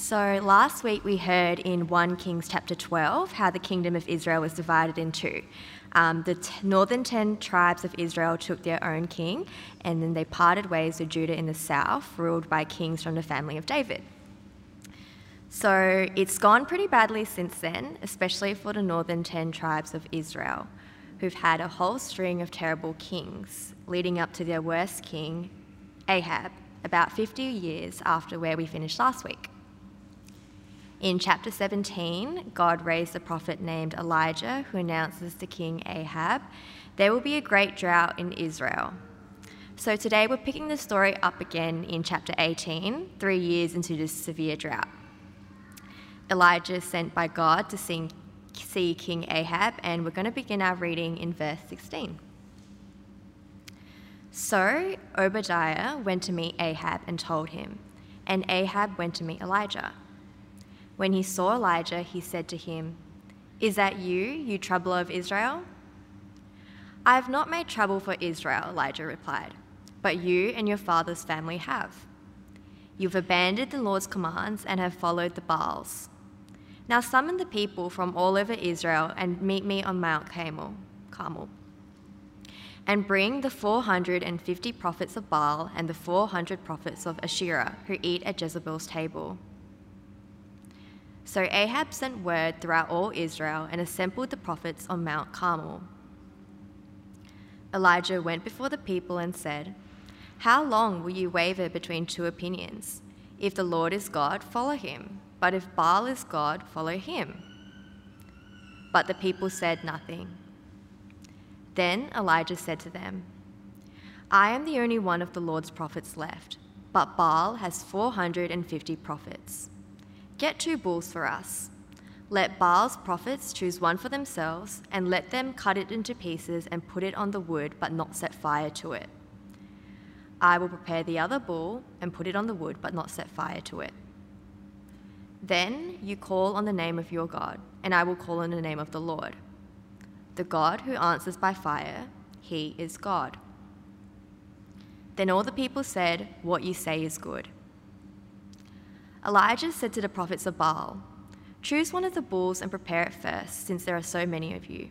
So, last week we heard in 1 Kings chapter 12 how the kingdom of Israel was divided in two. Um, the northern 10 tribes of Israel took their own king, and then they parted ways with Judah in the south, ruled by kings from the family of David. So, it's gone pretty badly since then, especially for the northern 10 tribes of Israel, who've had a whole string of terrible kings, leading up to their worst king, Ahab, about 50 years after where we finished last week. In chapter 17, God raised a prophet named Elijah who announces to King Ahab, There will be a great drought in Israel. So today we're picking the story up again in chapter 18, three years into this severe drought. Elijah is sent by God to see, see King Ahab, and we're going to begin our reading in verse 16. So Obadiah went to meet Ahab and told him, and Ahab went to meet Elijah. When he saw Elijah, he said to him, Is that you, you troubler of Israel? I have not made trouble for Israel, Elijah replied, but you and your father's family have. You've abandoned the Lord's commands and have followed the Baals. Now summon the people from all over Israel and meet me on Mount Carmel, Carmel. And bring the 450 prophets of Baal and the 400 prophets of Asherah who eat at Jezebel's table. So Ahab sent word throughout all Israel and assembled the prophets on Mount Carmel. Elijah went before the people and said, How long will you waver between two opinions? If the Lord is God, follow him, but if Baal is God, follow him. But the people said nothing. Then Elijah said to them, I am the only one of the Lord's prophets left, but Baal has 450 prophets. Get two bulls for us. Let Baal's prophets choose one for themselves, and let them cut it into pieces and put it on the wood, but not set fire to it. I will prepare the other bull and put it on the wood, but not set fire to it. Then you call on the name of your God, and I will call on the name of the Lord. The God who answers by fire, he is God. Then all the people said, What you say is good. Elijah said to the prophets of Baal, Choose one of the bulls and prepare it first, since there are so many of you.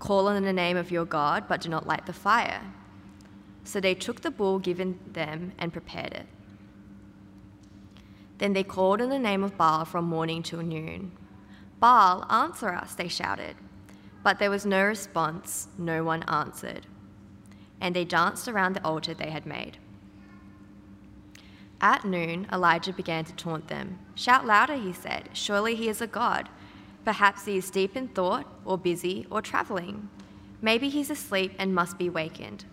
Call on the name of your God, but do not light the fire. So they took the bull given them and prepared it. Then they called on the name of Baal from morning till noon. Baal, answer us, they shouted. But there was no response, no one answered. And they danced around the altar they had made. At noon, Elijah began to taunt them. Shout louder, he said. Surely he is a god. Perhaps he is deep in thought, or busy, or traveling. Maybe he's asleep and must be wakened.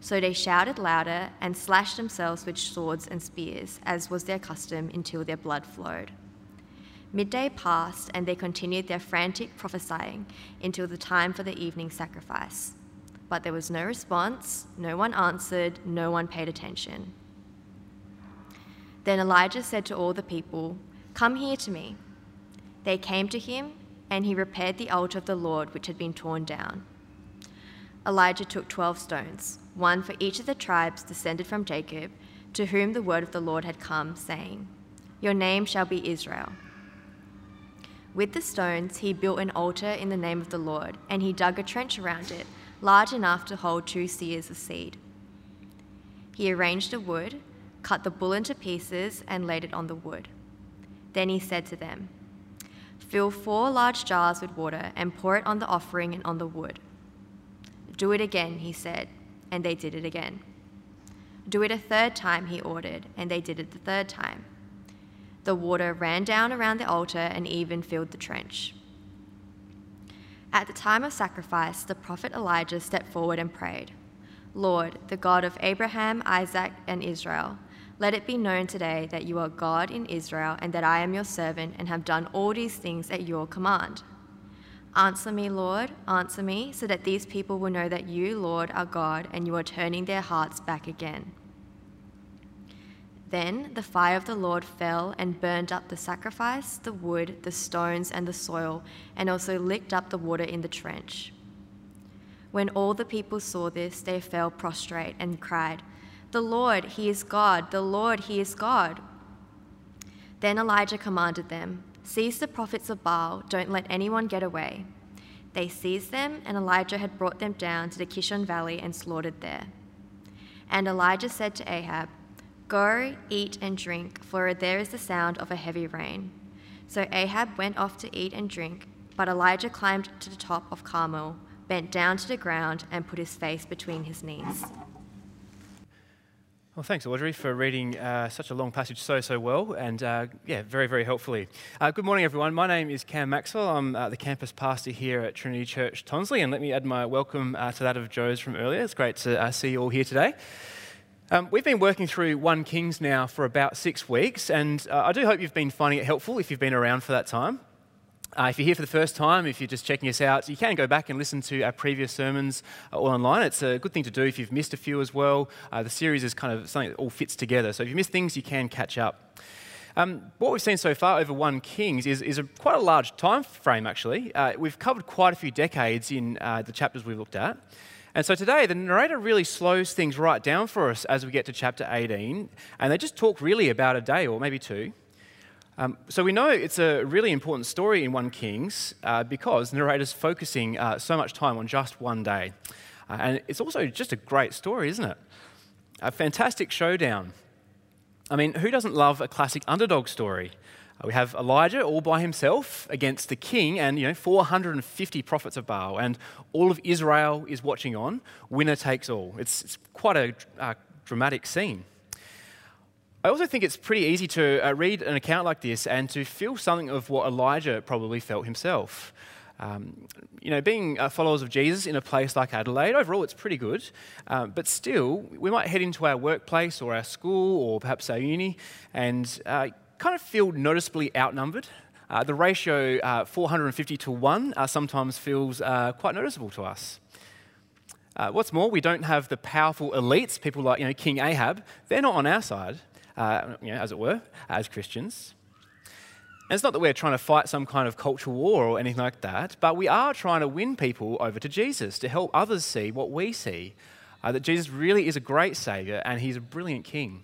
So they shouted louder and slashed themselves with swords and spears, as was their custom, until their blood flowed. Midday passed, and they continued their frantic prophesying until the time for the evening sacrifice. But there was no response, no one answered, no one paid attention. Then Elijah said to all the people, Come here to me. They came to him, and he repaired the altar of the Lord which had been torn down. Elijah took twelve stones, one for each of the tribes descended from Jacob, to whom the word of the Lord had come, saying, Your name shall be Israel. With the stones, he built an altar in the name of the Lord, and he dug a trench around it, large enough to hold two seahs of seed. He arranged the wood cut the bull into pieces, and laid it on the wood. Then he said to them, Fill four large jars with water and pour it on the offering and on the wood. Do it again, he said, and they did it again. Do it a third time, he ordered, and they did it the third time. The water ran down around the altar and even filled the trench. At the time of sacrifice, the prophet Elijah stepped forward and prayed, Lord, the God of Abraham, Isaac, and Israel, let it be known today that you are God in Israel, and that I am your servant, and have done all these things at your command. Answer me, Lord, answer me, so that these people will know that you, Lord, are God, and you are turning their hearts back again. Then the fire of the Lord fell and burned up the sacrifice, the wood, the stones, and the soil, and also licked up the water in the trench. When all the people saw this, they fell prostrate and cried, the Lord, He is God. The Lord, He is God. Then Elijah commanded them Seize the prophets of Baal, don't let anyone get away. They seized them, and Elijah had brought them down to the Kishon Valley and slaughtered there. And Elijah said to Ahab, Go, eat and drink, for there is the sound of a heavy rain. So Ahab went off to eat and drink, but Elijah climbed to the top of Carmel, bent down to the ground, and put his face between his knees. Well, thanks, Audrey, for reading uh, such a long passage so, so well, and uh, yeah, very, very helpfully. Uh, good morning, everyone. My name is Cam Maxwell. I'm uh, the campus pastor here at Trinity Church Tonsley, and let me add my welcome uh, to that of Joe's from earlier. It's great to uh, see you all here today. Um, we've been working through 1 Kings now for about six weeks, and I do hope you've been finding it helpful if you've been around for that time. Uh, if you're here for the first time, if you're just checking us out, you can go back and listen to our previous sermons uh, all online. It's a good thing to do if you've missed a few as well. Uh, the series is kind of something that all fits together. So if you miss things, you can catch up. Um, what we've seen so far over 1 Kings is, is a, quite a large time frame, actually. Uh, we've covered quite a few decades in uh, the chapters we've looked at. And so today, the narrator really slows things right down for us as we get to chapter 18, and they just talk really about a day or maybe two. Um, so we know it's a really important story in 1 Kings uh, because the narrator's focusing uh, so much time on just one day. Uh, and it's also just a great story, isn't it? A fantastic showdown. I mean, who doesn't love a classic underdog story? Uh, we have Elijah all by himself against the king and, you know, 450 prophets of Baal, and all of Israel is watching on. Winner takes all. It's, it's quite a uh, dramatic scene. I also think it's pretty easy to uh, read an account like this and to feel something of what Elijah probably felt himself. Um, you know, being uh, followers of Jesus in a place like Adelaide, overall it's pretty good, uh, but still, we might head into our workplace or our school or perhaps our uni and uh, kind of feel noticeably outnumbered. Uh, the ratio uh, 450 to 1 uh, sometimes feels quite noticeable to us. what's more, we don't have the powerful elites, people like you know, King Ahab, they're not on our side uh, you know, as it were, as Christians. And it's not that we're trying to fight some kind of cultural war or anything like that, but we are trying to win people over to Jesus to help others see what we see uh, that Jesus really is a great Saviour and He's a brilliant King.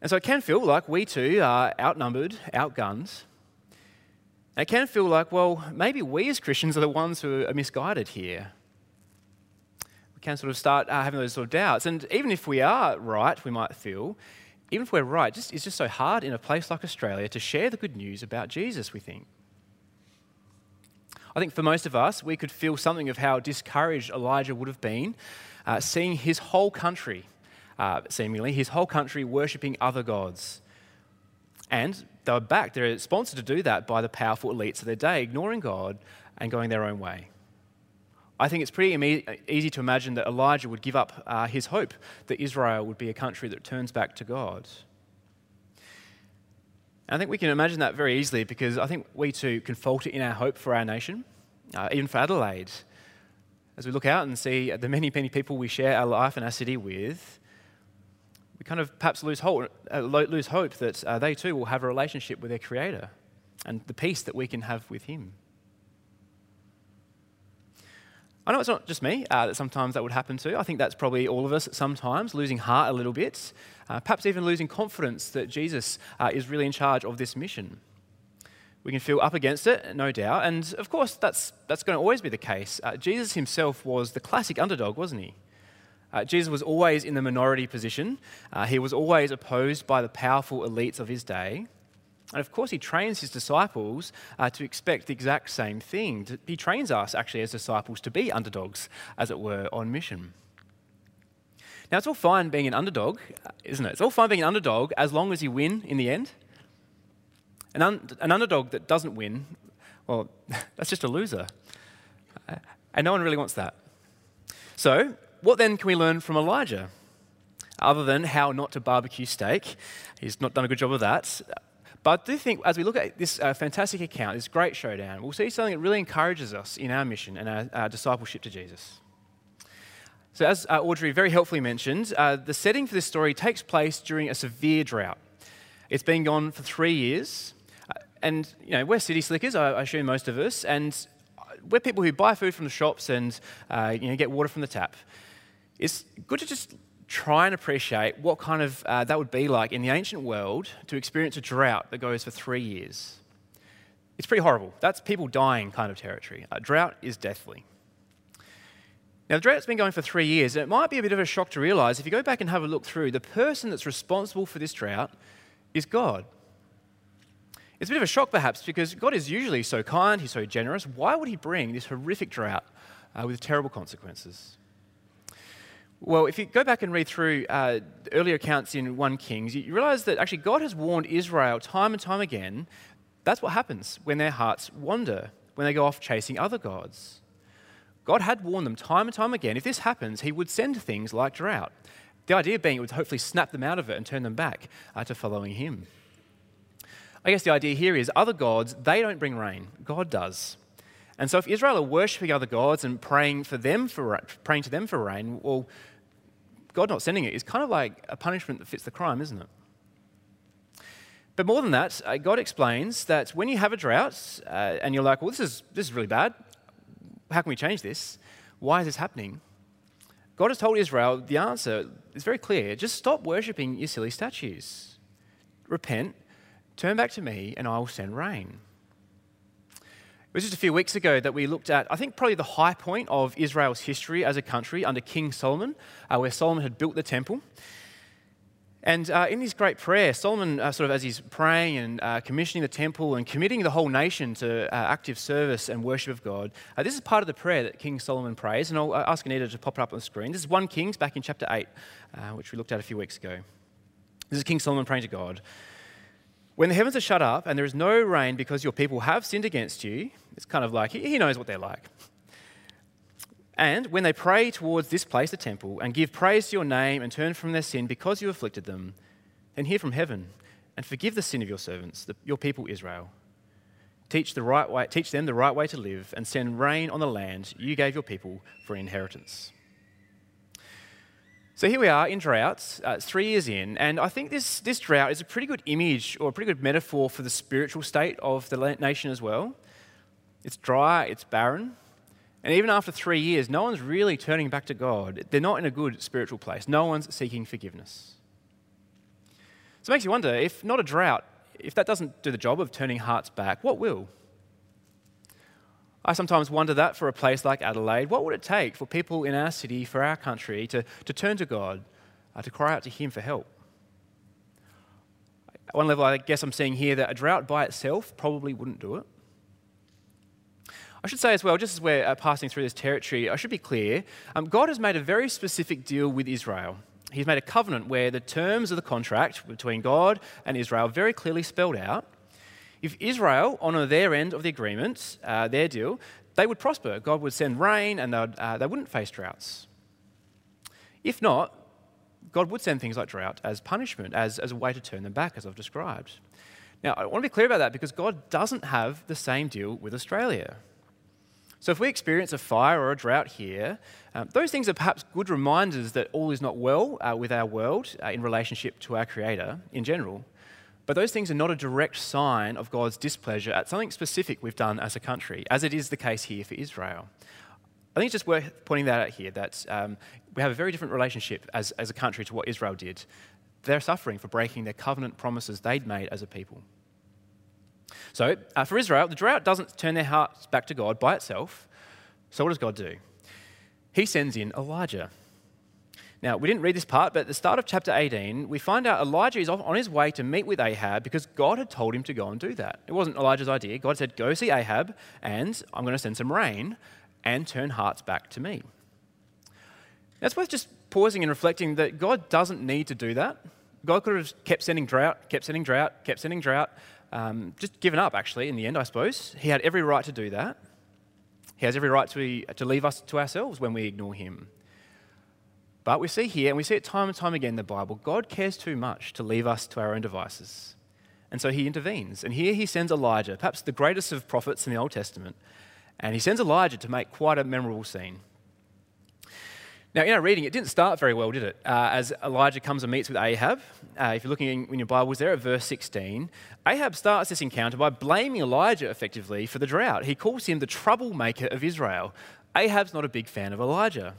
And so it can feel like we too are outnumbered, outgunned. And it can feel like, well, maybe we as Christians are the ones who are misguided here we can sort of start uh, having those sort of doubts. And even if we are right, we might feel, even if we're right, just, it's just so hard in a place like Australia to share the good news about Jesus, we think. I think for most of us, we could feel something of how discouraged Elijah would have been uh, seeing his whole country, uh, seemingly, his whole country worshipping other gods. And they were backed, they're sponsored to do that by the powerful elites of their day, ignoring God and going their own way. I think it's pretty easy to imagine that Elijah would give up uh, his hope that Israel would be a country that turns back to God. And I think we can imagine that very easily because I think we too can falter in our hope for our nation, uh, even for Adelaide. As we look out and see the many, many people we share our life and our city with, we kind of perhaps lose hope, uh, lose hope that uh, they too will have a relationship with their Creator and the peace that we can have with Him. I know it's not just me uh, that sometimes that would happen to. I think that's probably all of us sometimes, losing heart a little bit, uh, perhaps even losing confidence that Jesus uh, is really in charge of this mission. We can feel up against it, no doubt, and of course that's, that's going to always be the case. Uh, Jesus himself was the classic underdog, wasn't he? Uh, Jesus was always in the minority position. Uh, he was always opposed by the powerful elites of his day. And of course, he trains his disciples uh, to expect the exact same thing. He trains us, actually, as disciples, to be underdogs, as it were, on mission. Now, it's all fine being an underdog, isn't it? It's all fine being an underdog as long as you win in the end. An, un- an underdog that doesn't win, well, that's just a loser. Uh, and no one really wants that. So, what then can we learn from Elijah? Other than how not to barbecue steak, he's not done a good job of that. But I do think as we look at this uh, fantastic account, this great showdown, we'll see something that really encourages us in our mission and our, our discipleship to Jesus. So, as uh, Audrey very helpfully mentioned, uh, the setting for this story takes place during a severe drought. It's been gone for three years. Uh, and, you know, we're city slickers, I, I assume most of us, and we're people who buy food from the shops and, uh, you know, get water from the tap. It's good to just try and appreciate what kind of uh, that would be like in the ancient world to experience a drought that goes for three years. It's pretty horrible. That's people dying kind of territory. A drought is deathly. Now, the drought's been going for three years, and it might be a bit of a shock to realize if you go back and have a look through, the person that's responsible for this drought is God. It's a bit of a shock, perhaps, because God is usually so kind, He's so generous. Why would He bring this horrific drought uh, with terrible consequences? Well, if you go back and read through uh, earlier accounts in 1 Kings, you realize that actually God has warned Israel time and time again. That's what happens when their hearts wander, when they go off chasing other gods. God had warned them time and time again if this happens, He would send things like drought. The idea being it would hopefully snap them out of it and turn them back uh, to following Him. I guess the idea here is other gods, they don't bring rain, God does. And so if Israel are worshipping other gods and praying for them for praying to them for rain, well, God not sending it is kind of like a punishment that fits the crime, isn't it? But more than that, uh, God explains that when you have a drought uh, and you're like, well, this is, this is really bad, how can we change this? Why is this happening? God has told Israel the answer is very clear. Just stop worshipping your silly statues. Repent, turn back to me, and I will send rain. It was just a few weeks ago that we looked at, I think, probably the high point of Israel's history as a country under King Solomon, uh, where Solomon had built the temple. And uh, in his great prayer, Solomon, uh, sort of as he's praying and uh, commissioning the temple and committing the whole nation to uh, active service and worship of God, uh, this is part of the prayer that King Solomon prays. And I'll ask Anita to pop it up on the screen. This is 1 Kings back in chapter 8, which we looked at a few weeks ago. This is King Solomon praying to God. When the heavens are shut up and there is no rain because your people have sinned against you, it's kind of like he knows what they're like. And when they pray towards this place, the temple, and give praise to your name and turn from their sin because you afflicted them, then hear from heaven and forgive the sin of your servants, the, your people Israel. Teach, the right way, teach them the right way to live and send rain on the land you gave your people for an inheritance. So here we are in droughts, uh, three years in, and I think this, this drought is a pretty good image or a pretty good metaphor for the spiritual state of the nation as well. It's dry, it's barren, and even after three years, no one's really turning back to God. They're not in a good spiritual place. No one's seeking forgiveness. So it makes you wonder if not a drought, if that doesn't do the job of turning hearts back, what will? I sometimes wonder that for a place like Adelaide. What would it take for people in our city, for our country, to, to turn to God, uh, to cry out to Him for help? At one level, I guess I'm seeing here that a drought by itself probably wouldn't do it. I should say as well, just as we're uh, passing through this territory, I should be clear um, God has made a very specific deal with Israel. He's made a covenant where the terms of the contract between God and Israel very clearly spelled out. If Israel honour their end of the agreement, uh, their deal, they would prosper. God would send rain and uh, they wouldn't face droughts. If not, God would send things like drought as punishment, as, as a way to turn them back, as I've described. Now, I want to be clear about that because God doesn't have the same deal with Australia. So, if we experience a fire or a drought here, um, those things are perhaps good reminders that all is not well uh, with our world uh, in relationship to our Creator in general. But those things are not a direct sign of God's displeasure at something specific we've done as a country, as it is the case here for Israel. I think it's just worth pointing that out here that um, we have a very different relationship as, as a country to what Israel did. They're suffering for breaking their covenant promises they'd made as a people. So, uh, for Israel, the drought doesn't turn their hearts back to God by itself. So, what does God do? He sends in Elijah. Now, we didn't read this part, but at the start of chapter 18, we find out Elijah is on his way to meet with Ahab because God had told him to go and do that. It wasn't Elijah's idea. God said, Go see Ahab, and I'm going to send some rain and turn hearts back to me. It's worth just pausing and reflecting that God doesn't need to do that. God could have kept sending drought, kept sending drought, kept sending drought, um, just given up, actually, in the end, I suppose. He had every right to do that. He has every right to, to leave us to ourselves when we ignore him. But we see here, and we see it time and time again in the Bible, God cares too much to leave us to our own devices. And so he intervenes. And here he sends Elijah, perhaps the greatest of prophets in the Old Testament. And he sends Elijah to make quite a memorable scene. Now, in our reading, it didn't start very well, did it? Uh, as Elijah comes and meets with Ahab. Uh, if you're looking in, in your Bibles there at verse 16, Ahab starts this encounter by blaming Elijah effectively for the drought. He calls him the troublemaker of Israel. Ahab's not a big fan of Elijah.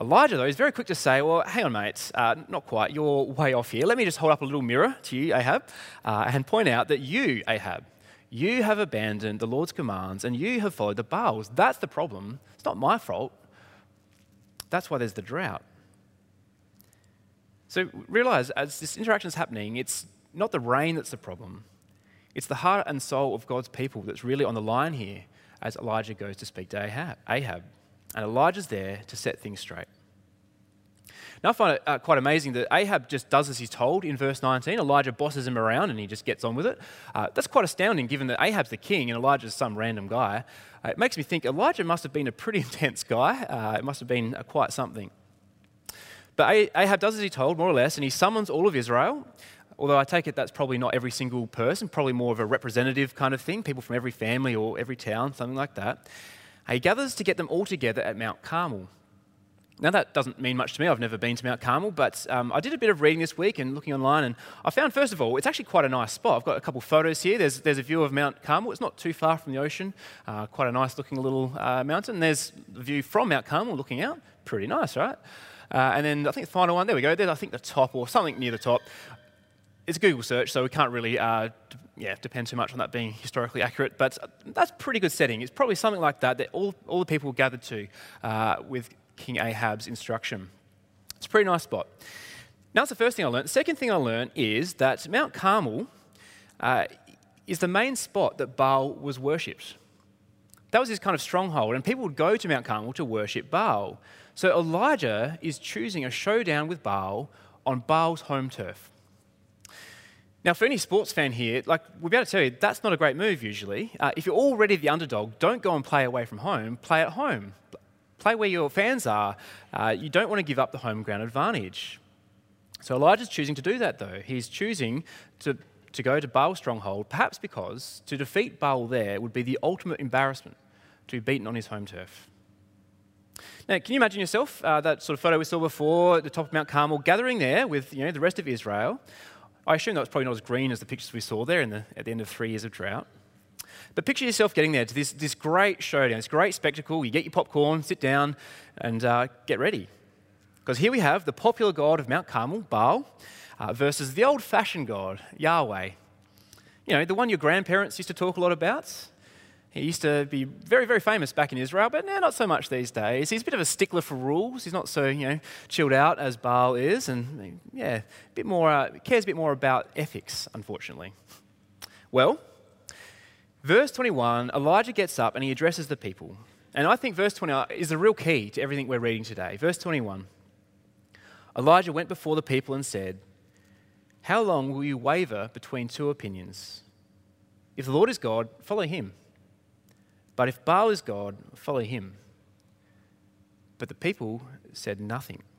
Elijah, though, is very quick to say, Well, hang on, mates, uh, not quite, you're way off here. Let me just hold up a little mirror to you, Ahab, uh, and point out that you, Ahab, you have abandoned the Lord's commands and you have followed the Baals. That's the problem. It's not my fault. That's why there's the drought. So realize as this interaction is happening, it's not the rain that's the problem. It's the heart and soul of God's people that's really on the line here as Elijah goes to speak to Ahab. Ahab. And Elijah's there to set things straight. Now, I find it uh, quite amazing that Ahab just does as he's told in verse 19. Elijah bosses him around and he just gets on with it. Uh, that's quite astounding given that Ahab's the king and Elijah's some random guy. Uh, it makes me think Elijah must have been a pretty intense guy. Uh, it must have been uh, quite something. But Ahab does as he's told, more or less, and he summons all of Israel. Although I take it that's probably not every single person, probably more of a representative kind of thing, people from every family or every town, something like that. He gathers to get them all together at Mount Carmel. Now, that doesn't mean much to me. I've never been to Mount Carmel, but um, I did a bit of reading this week and looking online, and I found, first of all, it's actually quite a nice spot. I've got a couple photos here. There's, there's a view of Mount Carmel. It's not too far from the ocean, uh, quite a nice looking little uh, mountain. There's the view from Mount Carmel looking out. Pretty nice, right? Uh, and then I think the final one, there we go. There's, I think, the top or something near the top. It's a Google search, so we can't really yeah, depend too much on that being historically accurate, but that's pretty good setting. It's probably something like that that all, all the people gathered to uh, with King Ahab's instruction. It's a pretty nice spot. Now, that's the first thing I learned. The second thing I learned is that Mount Carmel uh, is the main spot that Baal was worshipped. That was his kind of stronghold, and people would go to Mount Carmel to worship Baal. So Elijah is choosing a showdown with Baal on Baal's home turf. Now, for any sports fan here, like we'll be able to tell you, that's not a great move usually. Uh, if you're already the underdog, don't go and play away from home, play at home play where your fans are. Uh, you don't want to give up the home ground advantage. So Elijah's choosing to do that, though. He's choosing to, to go to Baal's stronghold, perhaps because to defeat Baal there would be the ultimate embarrassment to be beaten on his home turf. Now, can you imagine yourself, uh, that sort of photo we saw before the top of Mount Carmel, gathering there with you know, the rest of Israel? I assume that was probably not as green as the pictures we saw there the, at the end of three years of drought. But picture yourself getting there to this, this great showdown, this great spectacle. You get your popcorn, sit down, and uh, get ready. Because here we have the popular god of Mount Carmel, Baal, uh, versus the old fashioned god, Yahweh. You know, the one your grandparents used to talk a lot about. He used to be very, very famous back in Israel, but now not so much these days. He's a bit of a stickler for rules. He's not so, you know, chilled out as Baal is, and yeah, a bit more, uh, cares a bit more about ethics, unfortunately. Well, Verse 21, Elijah gets up and he addresses the people. And I think verse 20 is the real key to everything we're reading today. Verse 21 Elijah went before the people and said, How long will you waver between two opinions? If the Lord is God, follow him. But if Baal is God, follow him. But the people said nothing.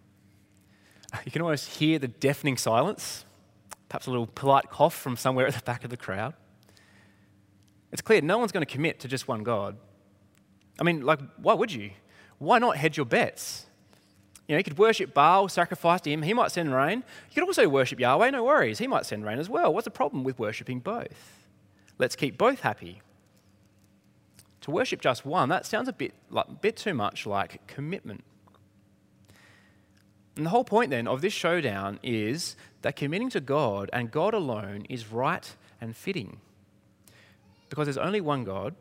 You can almost hear the deafening silence, perhaps a little polite cough from somewhere at the back of the crowd. It's clear no one's going to commit to just one God. I mean, like, why would you? Why not hedge your bets? You know, you could worship Baal, sacrifice to him, he might send rain. You could also worship Yahweh, no worries, he might send rain as well. What's the problem with worshipping both? Let's keep both happy. To worship just one, that sounds a bit, like, bit too much like commitment. And the whole point then of this showdown is that committing to God and God alone is right and fitting because there's only one God,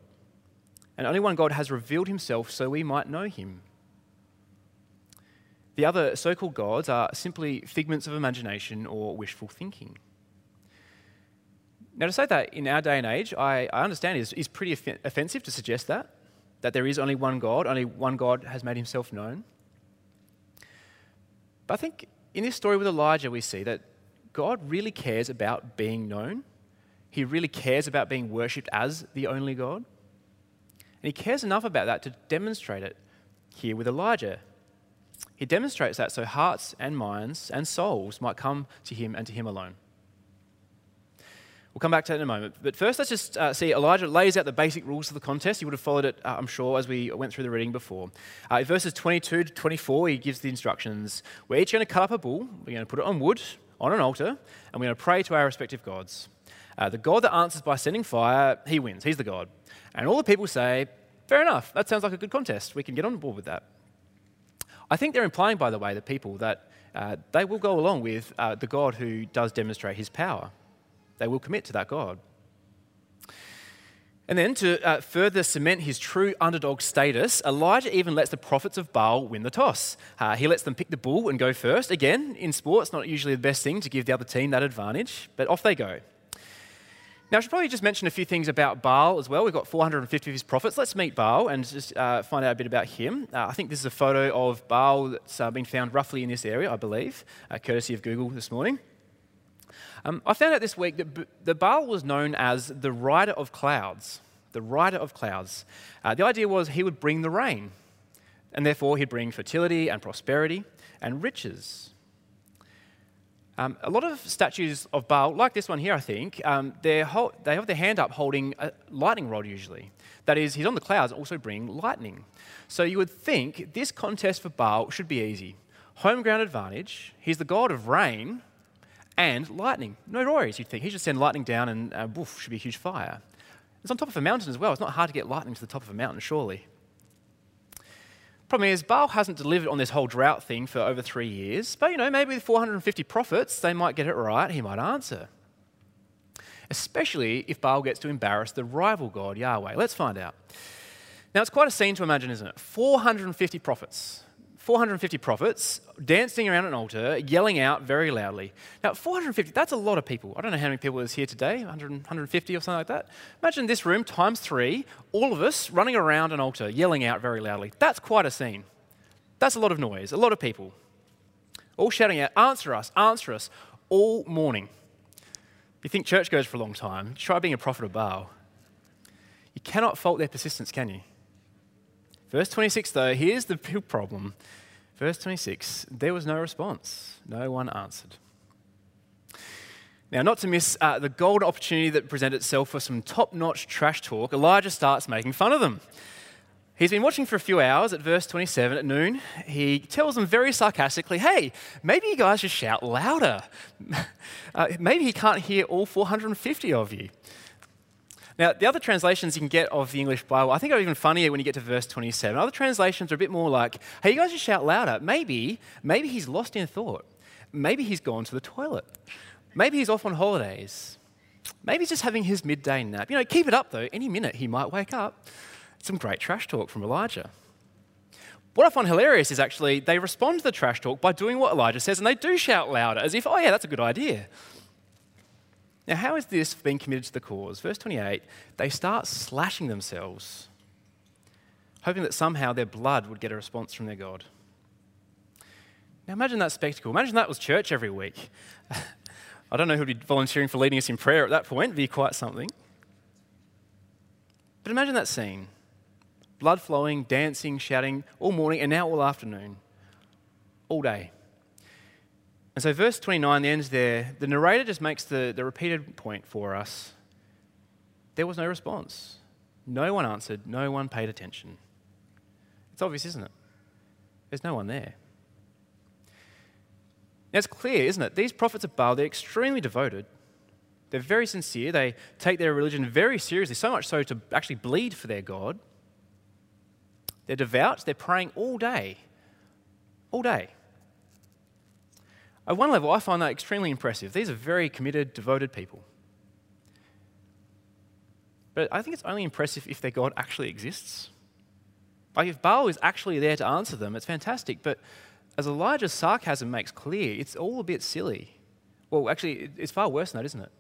and only one God has revealed himself so we might know him. The other so called gods are simply figments of imagination or wishful thinking. Now, to say that in our day and age, I, I understand is, is pretty off- offensive to suggest that, that there is only one God, only one God has made himself known. But I think in this story with Elijah, we see that God really cares about being known he really cares about being worshipped as the only God. And he cares enough about that to demonstrate it here with Elijah. He demonstrates that so hearts and minds and souls might come to him and to him alone. We'll come back to that in a moment. But first, let's just uh, see Elijah lays out the basic rules of the contest. You would have followed it, uh, I'm sure, as we went through the reading before. Uh, verses 22 to 24, he gives the instructions. We're each going to cut up a bull, we're going to put it on wood, on an altar, and we're going to pray to our respective gods. Uh, the God that answers by sending fire, he wins. He's the God. And all the people say, fair enough, that sounds like a good contest. We can get on board with that. I think they're implying, by the way, the people that uh, they will go along with uh, the God who does demonstrate his power. They will commit to that God. And then to uh, further cement his true underdog status, Elijah even lets the prophets of Baal win the toss. Uh, he lets them pick the bull and go first. Again, in sports, not usually the best thing to give the other team that advantage, but off they go. Now, I should probably just mention a few things about Baal as well. We've got 450 of his prophets. Let's meet Baal and just uh, find out a bit about him. Uh, I think this is a photo of Baal that's uh, been found roughly in this area, I believe, uh, courtesy of Google this morning. Um, I found out this week that B- the Baal was known as the rider of clouds. The rider of clouds. Uh, the idea was he would bring the rain, and therefore he'd bring fertility and prosperity and riches. Um, a lot of statues of Baal, like this one here, I think, um, they have their hand up holding a lightning rod usually. That is, he's on the clouds, also bring lightning. So you would think this contest for Baal should be easy. Home ground advantage, he's the god of rain and lightning. No worries, you'd think. He should send lightning down and uh, woof, should be a huge fire. It's on top of a mountain as well. It's not hard to get lightning to the top of a mountain, surely. Problem is, Baal hasn't delivered on this whole drought thing for over three years, but you know, maybe with 450 prophets, they might get it right, he might answer. Especially if Baal gets to embarrass the rival god, Yahweh. Let's find out. Now, it's quite a scene to imagine, isn't it? 450 prophets. 450 prophets dancing around an altar, yelling out very loudly. Now, 450, that's a lot of people. I don't know how many people is here today, 100, 150 or something like that. Imagine this room times three, all of us running around an altar, yelling out very loudly. That's quite a scene. That's a lot of noise, a lot of people. All shouting out, answer us, answer us, all morning. You think church goes for a long time, try being a prophet of Baal. You cannot fault their persistence, can you? Verse 26, though, here's the big problem. Verse 26 there was no response, no one answered. Now, not to miss uh, the golden opportunity that presented itself for some top notch trash talk, Elijah starts making fun of them. He's been watching for a few hours at verse 27 at noon. He tells them very sarcastically, Hey, maybe you guys should shout louder. uh, maybe he can't hear all 450 of you. Now, the other translations you can get of the English Bible, I think are even funnier when you get to verse 27. Other translations are a bit more like, hey, you guys just shout louder. Maybe, maybe he's lost in thought. Maybe he's gone to the toilet. Maybe he's off on holidays. Maybe he's just having his midday nap. You know, keep it up though. Any minute he might wake up. Some great trash talk from Elijah. What I find hilarious is actually they respond to the trash talk by doing what Elijah says and they do shout louder as if, oh, yeah, that's a good idea. Now, how is this being committed to the cause? Verse 28 they start slashing themselves, hoping that somehow their blood would get a response from their God. Now, imagine that spectacle. Imagine that was church every week. I don't know who'd be volunteering for leading us in prayer at that point, It'd be quite something. But imagine that scene blood flowing, dancing, shouting all morning, and now all afternoon, all day. And so, verse 29, the ends there, the narrator just makes the, the repeated point for us. There was no response. No one answered. No one paid attention. It's obvious, isn't it? There's no one there. Now, it's clear, isn't it? These prophets of Baal, they're extremely devoted. They're very sincere. They take their religion very seriously, so much so to actually bleed for their God. They're devout. They're praying all day. All day. At one level, I find that extremely impressive. These are very committed, devoted people. But I think it's only impressive if their God actually exists. Like if Baal is actually there to answer them, it's fantastic. But as Elijah's sarcasm makes clear, it's all a bit silly. Well, actually, it's far worse than that, isn't it?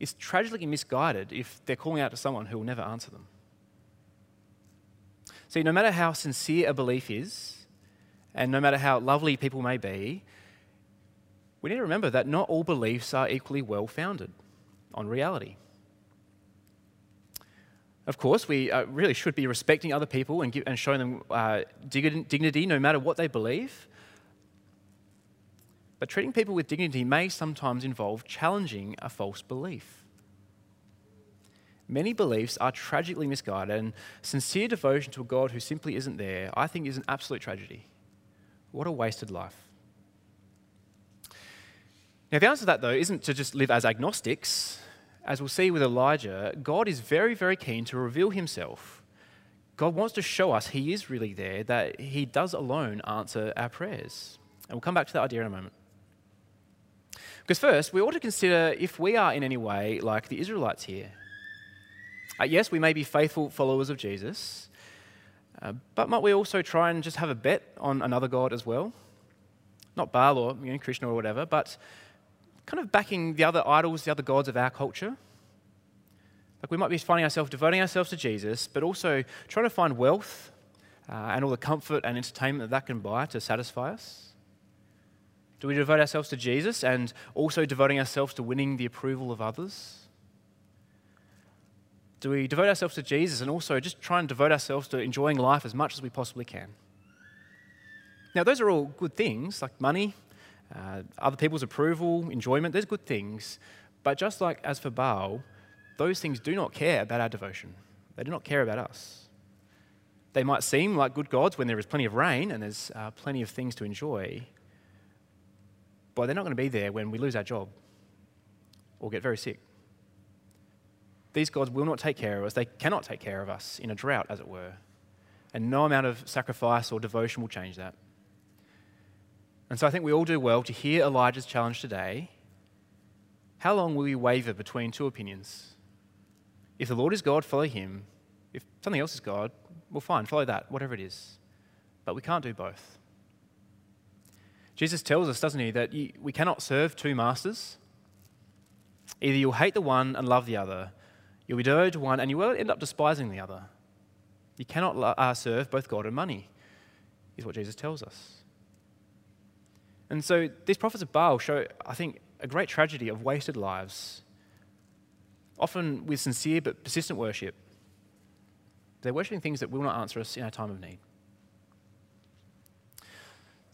It's tragically misguided if they're calling out to someone who will never answer them. See, no matter how sincere a belief is, and no matter how lovely people may be, we need to remember that not all beliefs are equally well founded on reality. Of course, we uh, really should be respecting other people and, give, and showing them uh, dignity no matter what they believe. But treating people with dignity may sometimes involve challenging a false belief. Many beliefs are tragically misguided, and sincere devotion to a God who simply isn't there, I think, is an absolute tragedy. What a wasted life. Now, the answer to that, though, isn't to just live as agnostics. As we'll see with Elijah, God is very, very keen to reveal himself. God wants to show us He is really there, that He does alone answer our prayers. And we'll come back to that idea in a moment. Because first, we ought to consider if we are in any way like the Israelites here. Uh, yes, we may be faithful followers of Jesus, uh, but might we also try and just have a bet on another God as well? Not Baal or you know, Krishna or whatever, but kind of backing the other idols, the other gods of our culture. Like we might be finding ourselves devoting ourselves to Jesus, but also trying to find wealth uh, and all the comfort and entertainment that that can buy to satisfy us. Do we devote ourselves to Jesus and also devoting ourselves to winning the approval of others? Do we devote ourselves to Jesus and also just try and devote ourselves to enjoying life as much as we possibly can? Now, those are all good things, like money, uh, other people's approval, enjoyment, there's good things. But just like as for Baal, those things do not care about our devotion. They do not care about us. They might seem like good gods when there is plenty of rain and there's uh, plenty of things to enjoy, but they're not going to be there when we lose our job or get very sick. These gods will not take care of us. They cannot take care of us in a drought, as it were. And no amount of sacrifice or devotion will change that. And so I think we all do well to hear Elijah's challenge today. How long will we waver between two opinions? If the Lord is God, follow him. If something else is God, well, fine, follow that, whatever it is. But we can't do both. Jesus tells us, doesn't he, that we cannot serve two masters. Either you'll hate the one and love the other, You'll be devoted to one and you will end up despising the other. You cannot uh, serve both God and money, is what Jesus tells us. And so these prophets of Baal show, I think, a great tragedy of wasted lives, often with sincere but persistent worship. They're worshipping things that will not answer us in our time of need.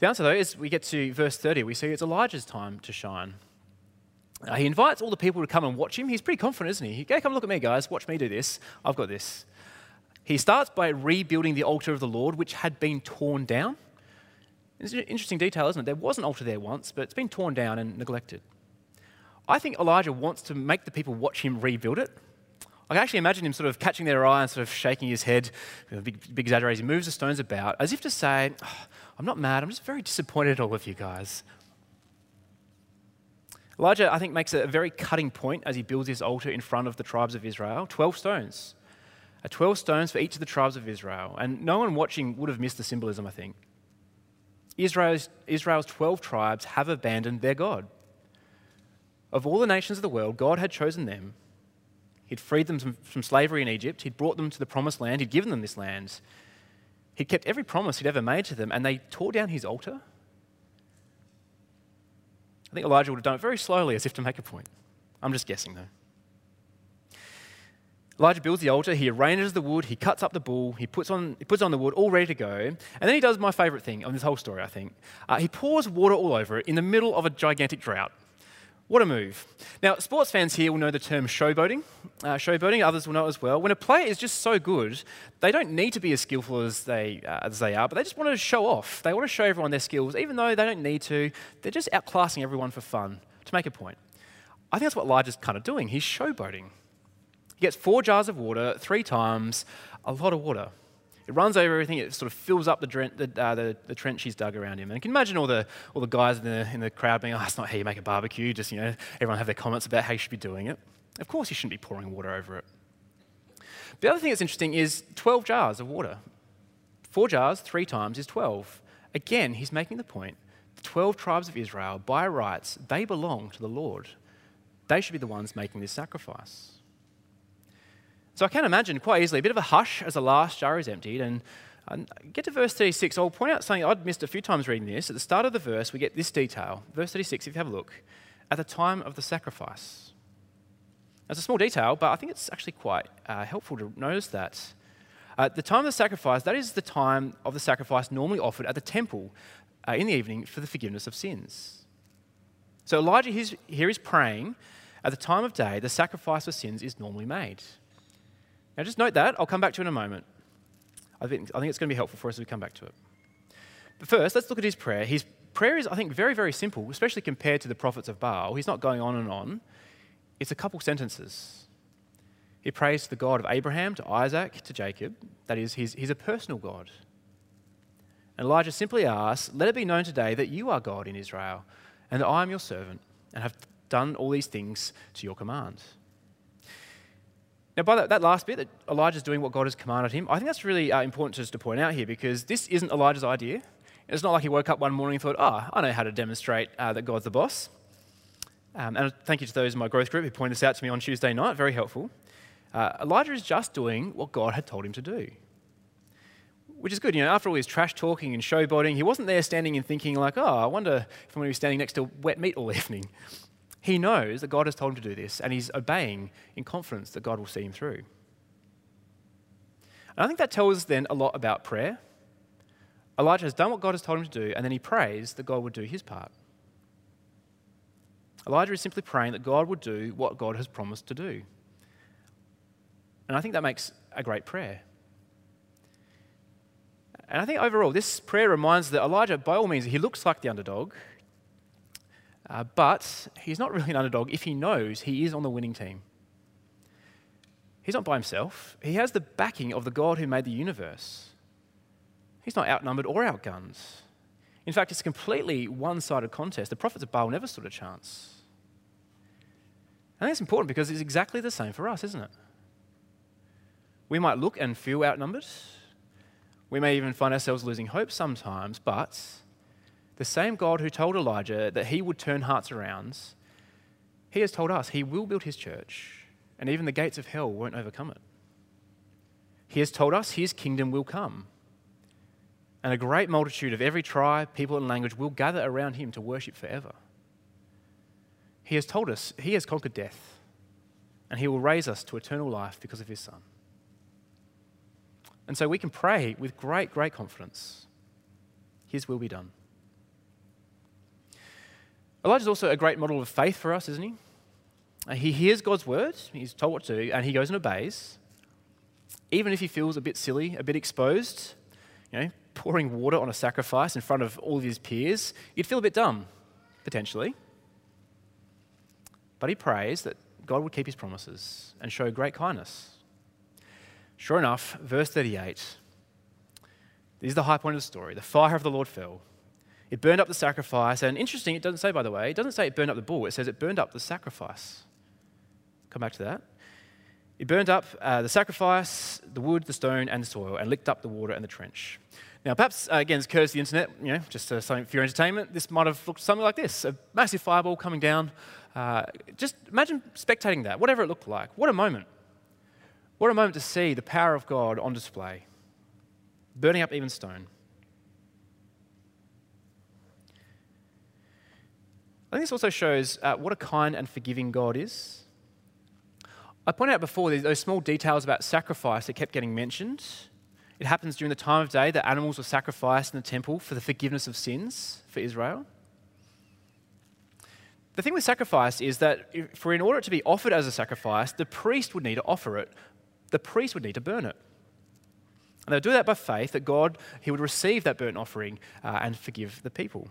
The answer, though, is we get to verse 30. We see it's Elijah's time to shine. Uh, he invites all the people to come and watch him. He's pretty confident, isn't he? He come look at me, guys. Watch me do this. I've got this. He starts by rebuilding the altar of the Lord, which had been torn down. It's an interesting detail, isn't it? There was an altar there once, but it's been torn down and neglected. I think Elijah wants to make the people watch him rebuild it. I can actually imagine him sort of catching their eye and sort of shaking his head, big, big exaggeration. He moves the stones about as if to say, oh, I'm not mad, I'm just very disappointed at all of you guys. Elijah, I think, makes a very cutting point as he builds his altar in front of the tribes of Israel 12 stones. Uh, 12 stones for each of the tribes of Israel. And no one watching would have missed the symbolism, I think. Israel's, Israel's 12 tribes have abandoned their God. Of all the nations of the world, God had chosen them. He'd freed them from, from slavery in Egypt. He'd brought them to the promised land. He'd given them this land. He'd kept every promise he'd ever made to them, and they tore down his altar I think Elijah would have done it very slowly as if to make a point. I'm just guessing though. Elijah builds the altar, he arranges the wood, he cuts up the bull, he puts on, he puts on the wood all ready to go, and then he does my favorite thing of this whole story, I think. Uh, he pours water all over it in the middle of a gigantic drought. What a move. Now, sports fans here will know the term showboating. Uh, showboating, others will know as well. When a player is just so good, they don't need to be as skillful as they, uh, as they are, but they just want to show off. They want to show everyone their skills, even though they don't need to. They're just outclassing everyone for fun, to make a point. I think that's what Elijah's kind of doing. He's showboating. He gets four jars of water three times, a lot of water. It runs over everything. It sort of fills up the, the, uh, the, the, trench he's dug around him. And you can imagine all the, all the guys in the, in the crowd being, oh, that's not how you make a barbecue. Just, you know, everyone have their comments about how you should be doing it. Of course you shouldn't be pouring water over it. The other thing that's interesting is 12 jars of water. Four jars, three times, is 12. Again, he's making the point the 12 tribes of Israel, by rights, they belong to the Lord. They should be the ones making this sacrifice. So I can imagine quite easily a bit of a hush as the last jar is emptied. And, and get to verse 36. I'll point out something I'd missed a few times reading this. At the start of the verse, we get this detail. Verse 36, if you have a look, at the time of the sacrifice. It's a small detail, but I think it's actually quite uh, helpful to notice that. Uh, the time of the sacrifice, that is the time of the sacrifice normally offered at the temple uh, in the evening for the forgiveness of sins. So Elijah here is praying at the time of day, the sacrifice for sins is normally made. Now, just note that. I'll come back to it in a moment. I think, I think it's going to be helpful for us as we come back to it. But first, let's look at his prayer. His prayer is, I think, very, very simple, especially compared to the prophets of Baal. He's not going on and on, it's a couple sentences. He prays to the God of Abraham, to Isaac, to Jacob. That is, he's, he's a personal God. And Elijah simply asks, Let it be known today that you are God in Israel, and that I am your servant, and have done all these things to your command. Now, by that, that last bit, that Elijah's doing what God has commanded him, I think that's really uh, important just to point out here because this isn't Elijah's idea. It's not like he woke up one morning and thought, oh, I know how to demonstrate uh, that God's the boss. Um, and thank you to those in my growth group who pointed this out to me on Tuesday night, very helpful. Uh, Elijah is just doing what God had told him to do. Which is good. You know, after all his trash talking and showboating, he wasn't there standing and thinking, like, oh, I wonder if I'm going to be standing next to wet meat all evening. He knows that God has told him to do this, and he's obeying in confidence that God will see him through. And I think that tells us then a lot about prayer. Elijah has done what God has told him to do, and then he prays that God would do his part. Elijah is simply praying that God would do what God has promised to do. And I think that makes a great prayer. And I think overall, this prayer reminds that Elijah, by all means, he looks like the underdog, uh, but he's not really an underdog if he knows he is on the winning team. He's not by himself, he has the backing of the God who made the universe. He's not outnumbered or outgunned. In fact, it's a completely one sided contest. The prophets of Baal never stood a chance. Think it's important because it's exactly the same for us, isn't it? We might look and feel outnumbered. We may even find ourselves losing hope sometimes, but the same God who told Elijah that he would turn hearts around, he has told us he will build his church, and even the gates of hell won't overcome it. He has told us his kingdom will come, and a great multitude of every tribe, people, and language will gather around him to worship forever. He has told us he has conquered death, and he will raise us to eternal life because of his Son. And so we can pray with great, great confidence His will be done. Elijah is also a great model of faith for us, isn't he? Uh, he hears God's word, he's told what to do, and he goes and obeys. Even if he feels a bit silly, a bit exposed, you know, pouring water on a sacrifice in front of all of his peers, you'd feel a bit dumb, potentially. But he prays that God would keep his promises and show great kindness. Sure enough, verse 38, this is the high point of the story. The fire of the Lord fell it burned up the sacrifice. And interesting, it doesn't say, by the way, it doesn't say it burned up the bull, it says it burned up the sacrifice. Come back to that. It burned up uh, the sacrifice, the wood, the stone, and the soil, and licked up the water and the trench. Now, perhaps, uh, again, courtesy of the internet, you know, just uh, something for your entertainment, this might have looked something like this a massive fireball coming down. Uh, just imagine spectating that, whatever it looked like. What a moment. What a moment to see the power of God on display, burning up even stone. I think this also shows uh, what a kind and forgiving God is. I pointed out before those small details about sacrifice that kept getting mentioned. It happens during the time of day that animals were sacrificed in the temple for the forgiveness of sins for Israel. The thing with sacrifice is that for in order to be offered as a sacrifice, the priest would need to offer it. The priest would need to burn it. And they would do that by faith that God, he would receive that burnt offering uh, and forgive the people.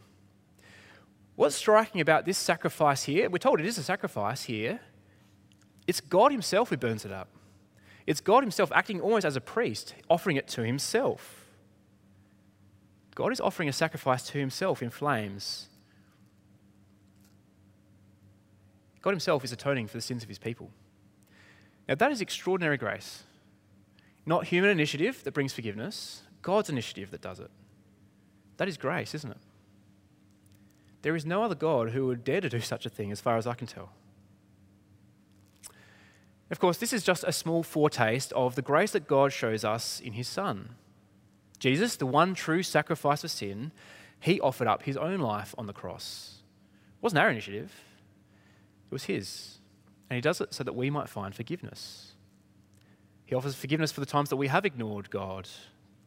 What's striking about this sacrifice here, we're told it is a sacrifice here, it's God Himself who burns it up. It's God Himself acting almost as a priest, offering it to Himself. God is offering a sacrifice to Himself in flames. God Himself is atoning for the sins of His people. Now, that is extraordinary grace. Not human initiative that brings forgiveness, God's initiative that does it. That is grace, isn't it? There is no other God who would dare to do such a thing, as far as I can tell. Of course, this is just a small foretaste of the grace that God shows us in His Son. Jesus, the one true sacrifice for sin, He offered up His own life on the cross. It wasn't our initiative, it was His. And He does it so that we might find forgiveness. He offers forgiveness for the times that we have ignored God,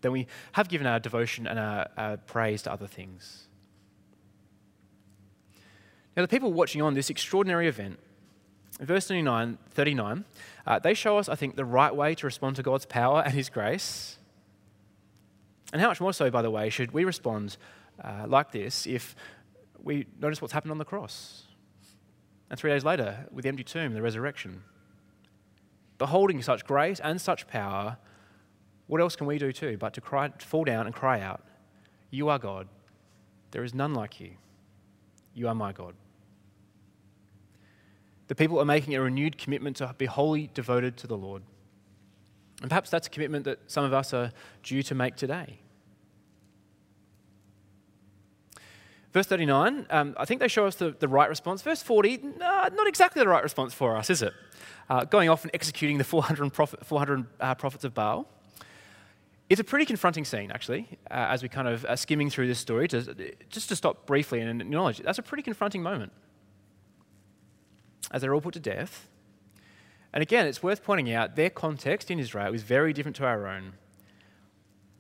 that we have given our devotion and our, our praise to other things. Now, the people watching on this extraordinary event, verse 39, 39 uh, they show us, I think, the right way to respond to God's power and His grace. And how much more so, by the way, should we respond uh, like this if we notice what's happened on the cross? And three days later, with the empty tomb, the resurrection. beholding such grace and such power, what else can we do too but to cry, to fall down and cry out, You are God. There is none like you. You are my God. The people are making a renewed commitment to be wholly devoted to the Lord. And perhaps that's a commitment that some of us are due to make today. Verse 39, um, I think they show us the, the right response. Verse 40, no, not exactly the right response for us, is it? Uh, going off and executing the 400, prophet, 400 uh, prophets of Baal. It's a pretty confronting scene, actually, uh, as we kind of are skimming through this story, to, just to stop briefly and acknowledge that's a pretty confronting moment. As they're all put to death. And again, it's worth pointing out their context in Israel is very different to our own.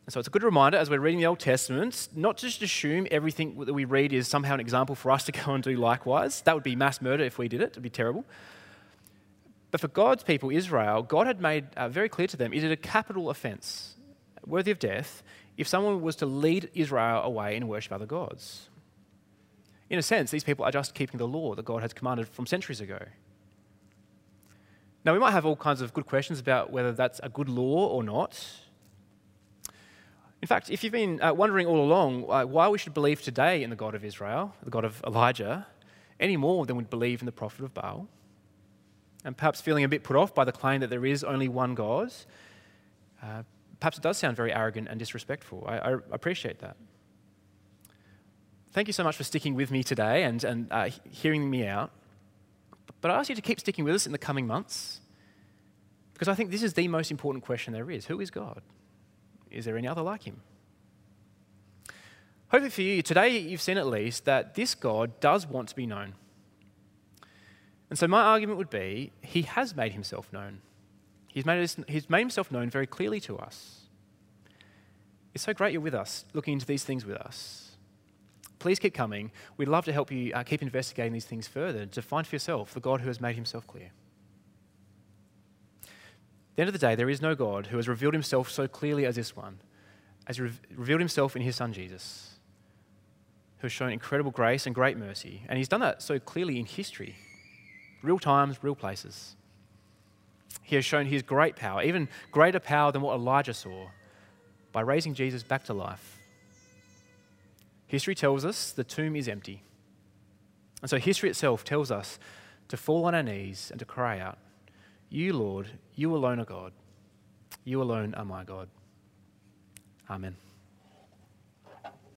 And so it's a good reminder as we're reading the Old Testament, not just assume everything that we read is somehow an example for us to go and do likewise. That would be mass murder if we did it, it would be terrible. But for God's people, Israel, God had made uh, very clear to them it is a capital offense worthy of death if someone was to lead Israel away and worship other gods. In a sense, these people are just keeping the law that God has commanded from centuries ago. Now, we might have all kinds of good questions about whether that's a good law or not. In fact, if you've been uh, wondering all along uh, why we should believe today in the God of Israel, the God of Elijah, any more than we'd believe in the prophet of Baal, and perhaps feeling a bit put off by the claim that there is only one God, uh, perhaps it does sound very arrogant and disrespectful. I, I, appreciate that. Thank you so much for sticking with me today and, and uh, hearing me out. But I ask you to keep sticking with us in the coming months because I think this is the most important question there is Who is God? Is there any other like him? Hopefully, for you, today you've seen at least that this God does want to be known. And so, my argument would be he has made himself known. He's made, he's made himself known very clearly to us. It's so great you're with us, looking into these things with us. Please keep coming. We'd love to help you uh, keep investigating these things further to find for yourself the God who has made himself clear. At the end of the day, there is no God who has revealed himself so clearly as this one, as re- revealed himself in his son Jesus, who has shown incredible grace and great mercy. And he's done that so clearly in history real times, real places he has shown his great power, even greater power than what Elijah saw, by raising Jesus back to life. History tells us the tomb is empty. And so history itself tells us to fall on our knees and to cry out, You, Lord, you alone are God. You alone are my God. Amen.